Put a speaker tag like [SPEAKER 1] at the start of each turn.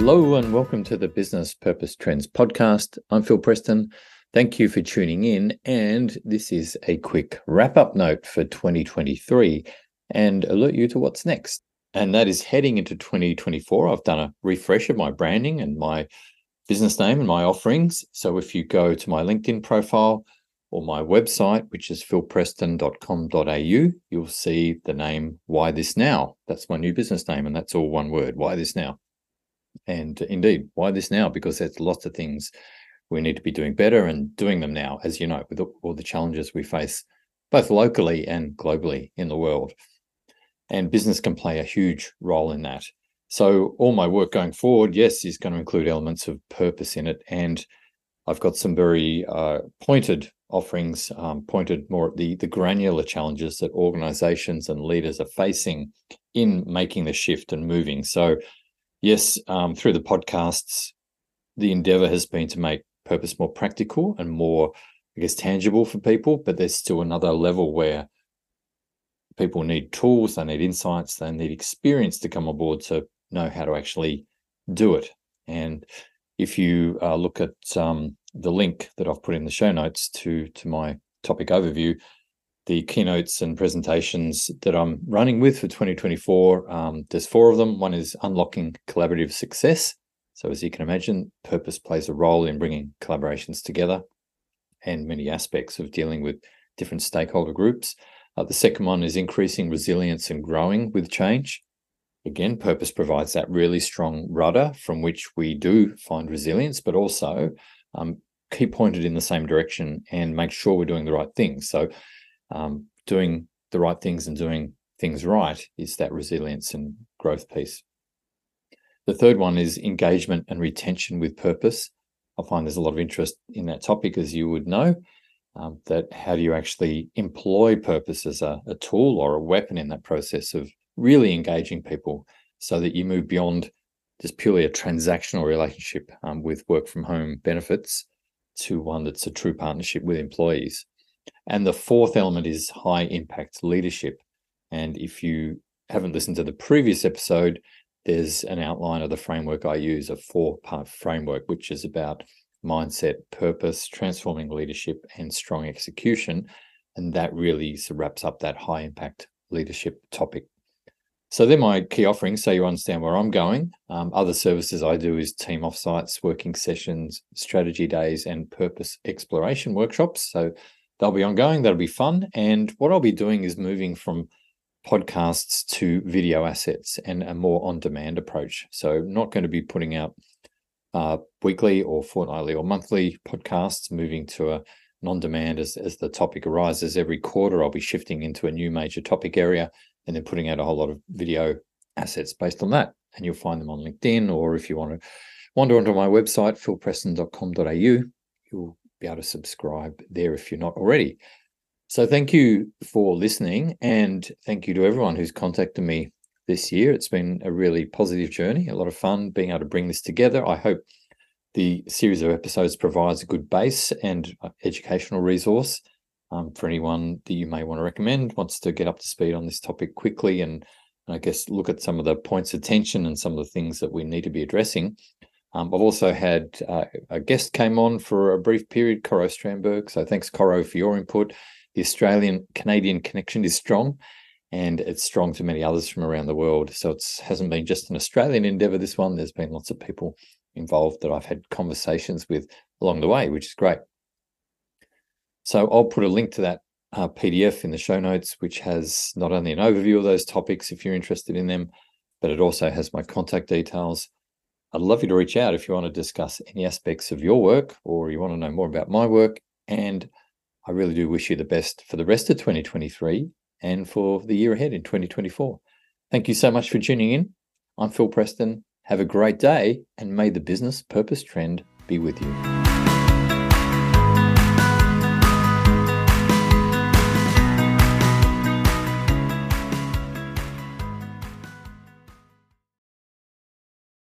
[SPEAKER 1] Hello and welcome to the Business Purpose Trends podcast. I'm Phil Preston. Thank you for tuning in. And this is a quick wrap up note for 2023 and alert you to what's next. And that is heading into 2024. I've done a refresh of my branding and my business name and my offerings. So if you go to my LinkedIn profile or my website, which is philpreston.com.au, you'll see the name Why This Now. That's my new business name, and that's all one word Why This Now. And indeed, why this now? Because there's lots of things we need to be doing better and doing them now, as you know, with all the challenges we face both locally and globally in the world. And business can play a huge role in that. So, all my work going forward, yes, is going to include elements of purpose in it. And I've got some very uh, pointed offerings, um, pointed more at the, the granular challenges that organizations and leaders are facing in making the shift and moving. So, yes, um, through the podcasts, the endeavor has been to make purpose more practical and more, I guess, tangible for people. But there's still another level where people need tools, they need insights, they need experience to come aboard to know how to actually do it. And if you uh, look at um, the link that I've put in the show notes to to my topic overview, the keynotes and presentations that I'm running with for 2024. Um, there's four of them. One is unlocking collaborative success. So, as you can imagine, purpose plays a role in bringing collaborations together and many aspects of dealing with different stakeholder groups. Uh, the second one is increasing resilience and growing with change. Again, purpose provides that really strong rudder from which we do find resilience, but also um, keep pointed in the same direction and make sure we're doing the right things. So, um, doing the right things and doing things right is that resilience and growth piece. The third one is engagement and retention with purpose. I find there's a lot of interest in that topic, as you would know. Um, that how do you actually employ purpose as a, a tool or a weapon in that process of really engaging people so that you move beyond just purely a transactional relationship um, with work from home benefits to one that's a true partnership with employees. And the fourth element is high impact leadership. And if you haven't listened to the previous episode, there's an outline of the framework I use, a four part framework, which is about mindset, purpose, transforming leadership, and strong execution. And that really wraps up that high impact leadership topic. So they're my key offerings, so you understand where I'm going. Um, other services I do is team offsites, working sessions, strategy days, and purpose exploration workshops. So they'll be ongoing. That'll be fun. And what I'll be doing is moving from podcasts to video assets and a more on demand approach. So, not going to be putting out uh, weekly or fortnightly or monthly podcasts, moving to a non demand as, as the topic arises. Every quarter, I'll be shifting into a new major topic area and then putting out a whole lot of video assets based on that. And you'll find them on LinkedIn, or if you want to wander onto my website, philpreston.com.au, you'll be able to subscribe there if you're not already. So thank you for listening, and thank you to everyone who's contacted me this year. It's been a really positive journey, a lot of fun being able to bring this together. I hope the series of episodes provides a good base and educational resource um, for anyone that you may want to recommend, wants to get up to speed on this topic quickly and, and I guess look at some of the points of tension and some of the things that we need to be addressing. Um, I've also had uh, a guest came on for a brief period, Coro Strandberg. So thanks, Coro, for your input. The Australian Canadian connection is strong, and it's strong to many others from around the world. So it hasn't been just an Australian endeavour. This one, there's been lots of people involved that I've had conversations with along the way, which is great. So I'll put a link to that uh, PDF in the show notes, which has not only an overview of those topics if you're interested in them, but it also has my contact details I'd love you to reach out if you want to discuss any aspects of your work or you want to know more about my work. And I really do wish you the best for the rest of 2023 and for the year ahead in 2024. Thank you so much for tuning in. I'm Phil Preston. Have a great day and may the business purpose trend be with you.